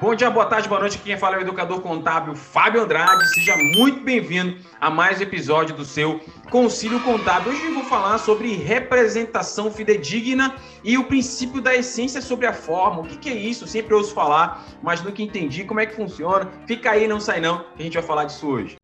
Bom dia, boa tarde, boa noite. Quem fala é o educador contábil Fábio Andrade. Seja muito bem-vindo a mais um episódio do seu Concílio Contábil. Hoje eu vou falar sobre representação fidedigna e o princípio da essência sobre a forma. O que, que é isso? Sempre ouço falar, mas nunca entendi como é que funciona. Fica aí, não sai não, que a gente vai falar disso hoje.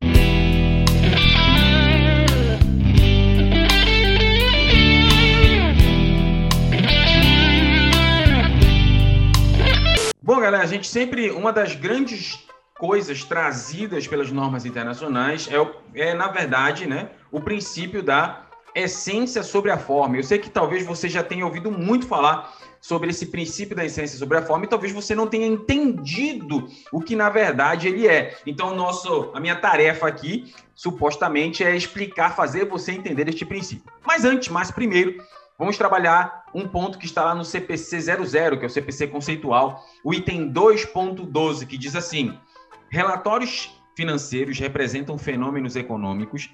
Bom, galera, a gente sempre. Uma das grandes coisas trazidas pelas normas internacionais é, é na verdade, né, o princípio da essência sobre a forma. Eu sei que talvez você já tenha ouvido muito falar sobre esse princípio da essência sobre a forma e talvez você não tenha entendido o que na verdade ele é. Então, nosso, a minha tarefa aqui, supostamente, é explicar, fazer você entender este princípio. Mas antes, mas primeiro, Vamos trabalhar um ponto que está lá no CPC 00, que é o CPC conceitual, o item 2.12, que diz assim: relatórios financeiros representam fenômenos econômicos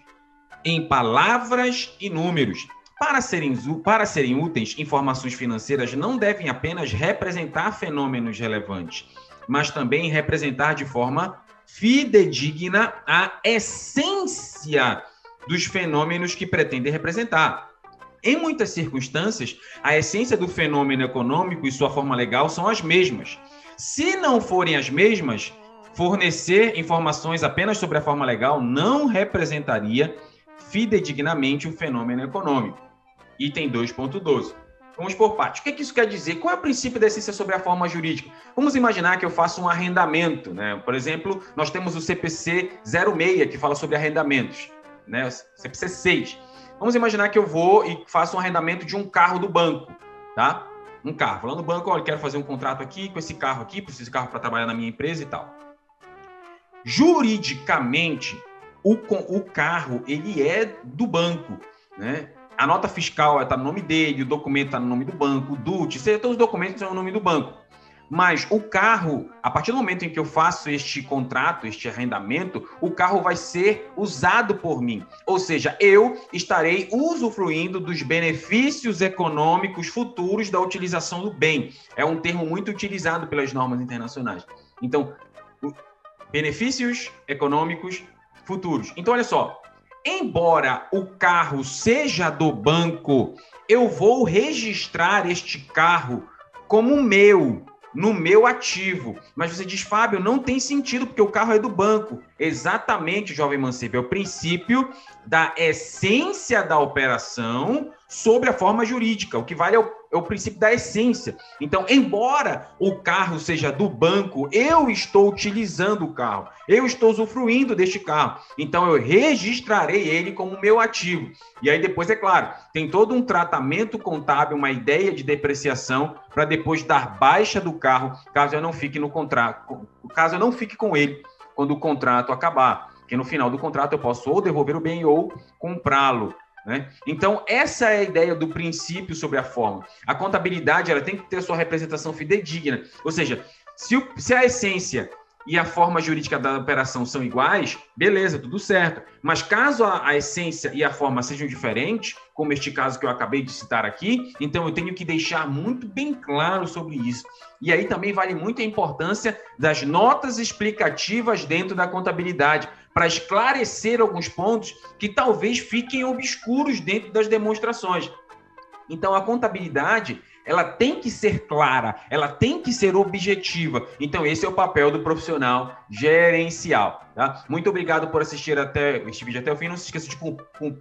em palavras e números. Para serem, para serem úteis, informações financeiras não devem apenas representar fenômenos relevantes, mas também representar de forma fidedigna a essência dos fenômenos que pretendem representar. Em muitas circunstâncias, a essência do fenômeno econômico e sua forma legal são as mesmas. Se não forem as mesmas, fornecer informações apenas sobre a forma legal não representaria fidedignamente o fenômeno econômico. Item 2.12. Vamos por parte. O que, é que, isso quer dizer? Qual é o princípio da essência sobre a forma jurídica? Vamos imaginar que eu faço um arrendamento. Né? Por exemplo, nós temos o CPC 06, que fala sobre arrendamentos. Né? CPC 6 Vamos imaginar que eu vou e faço um arrendamento de um carro do banco, tá? Um carro. Lá no banco, olha, quero fazer um contrato aqui com esse carro aqui, preciso de carro para trabalhar na minha empresa e tal. Juridicamente, o, o carro, ele é do banco, né? A nota fiscal está no nome dele, o documento está no nome do banco, o DUT, todos os documentos são no nome do banco. Mas o carro, a partir do momento em que eu faço este contrato, este arrendamento, o carro vai ser usado por mim. Ou seja, eu estarei usufruindo dos benefícios econômicos futuros da utilização do bem. É um termo muito utilizado pelas normas internacionais. Então, benefícios econômicos futuros. Então, olha só. Embora o carro seja do banco, eu vou registrar este carro como meu no meu ativo. Mas você diz, Fábio, não tem sentido, porque o carro é do banco. Exatamente, jovem mancebo, é o princípio da essência da operação sobre a forma jurídica. O que vale é o, é o, princípio da essência. Então, embora o carro seja do banco, eu estou utilizando o carro, eu estou usufruindo deste carro. Então, eu registrarei ele como meu ativo. E aí, depois, é claro, tem todo um tratamento contábil, uma ideia de depreciação para depois dar baixa do carro, caso eu não fique no contrato, caso eu não fique com ele quando o contrato acabar. Que no final do contrato eu posso ou devolver o bem ou comprá-lo. Né? Então, essa é a ideia do princípio sobre a forma. A contabilidade ela tem que ter sua representação fidedigna. Ou seja, se, o, se a essência e a forma jurídica da operação são iguais, beleza, tudo certo. Mas caso a, a, essência e a forma sejam diferentes, como este caso que eu acabei de citar aqui, então eu tenho que deixar muito bem claro sobre isso. E aí também vale muito a importância das notas explicativas dentro da contabilidade, para esclarecer alguns pontos que talvez fiquem obscuros dentro das demonstrações. Então a contabilidade ela tem que ser clara, ela tem que ser objetiva. Então, esse é o papel do profissional gerencial. Tá? Muito obrigado por assistir até este vídeo até o fim. Não se esqueça de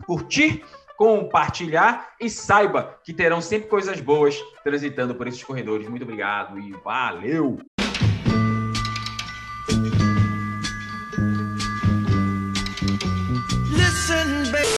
curtir, compartilhar e saiba que terão sempre coisas boas transitando por esses corredores. Muito obrigado e valeu!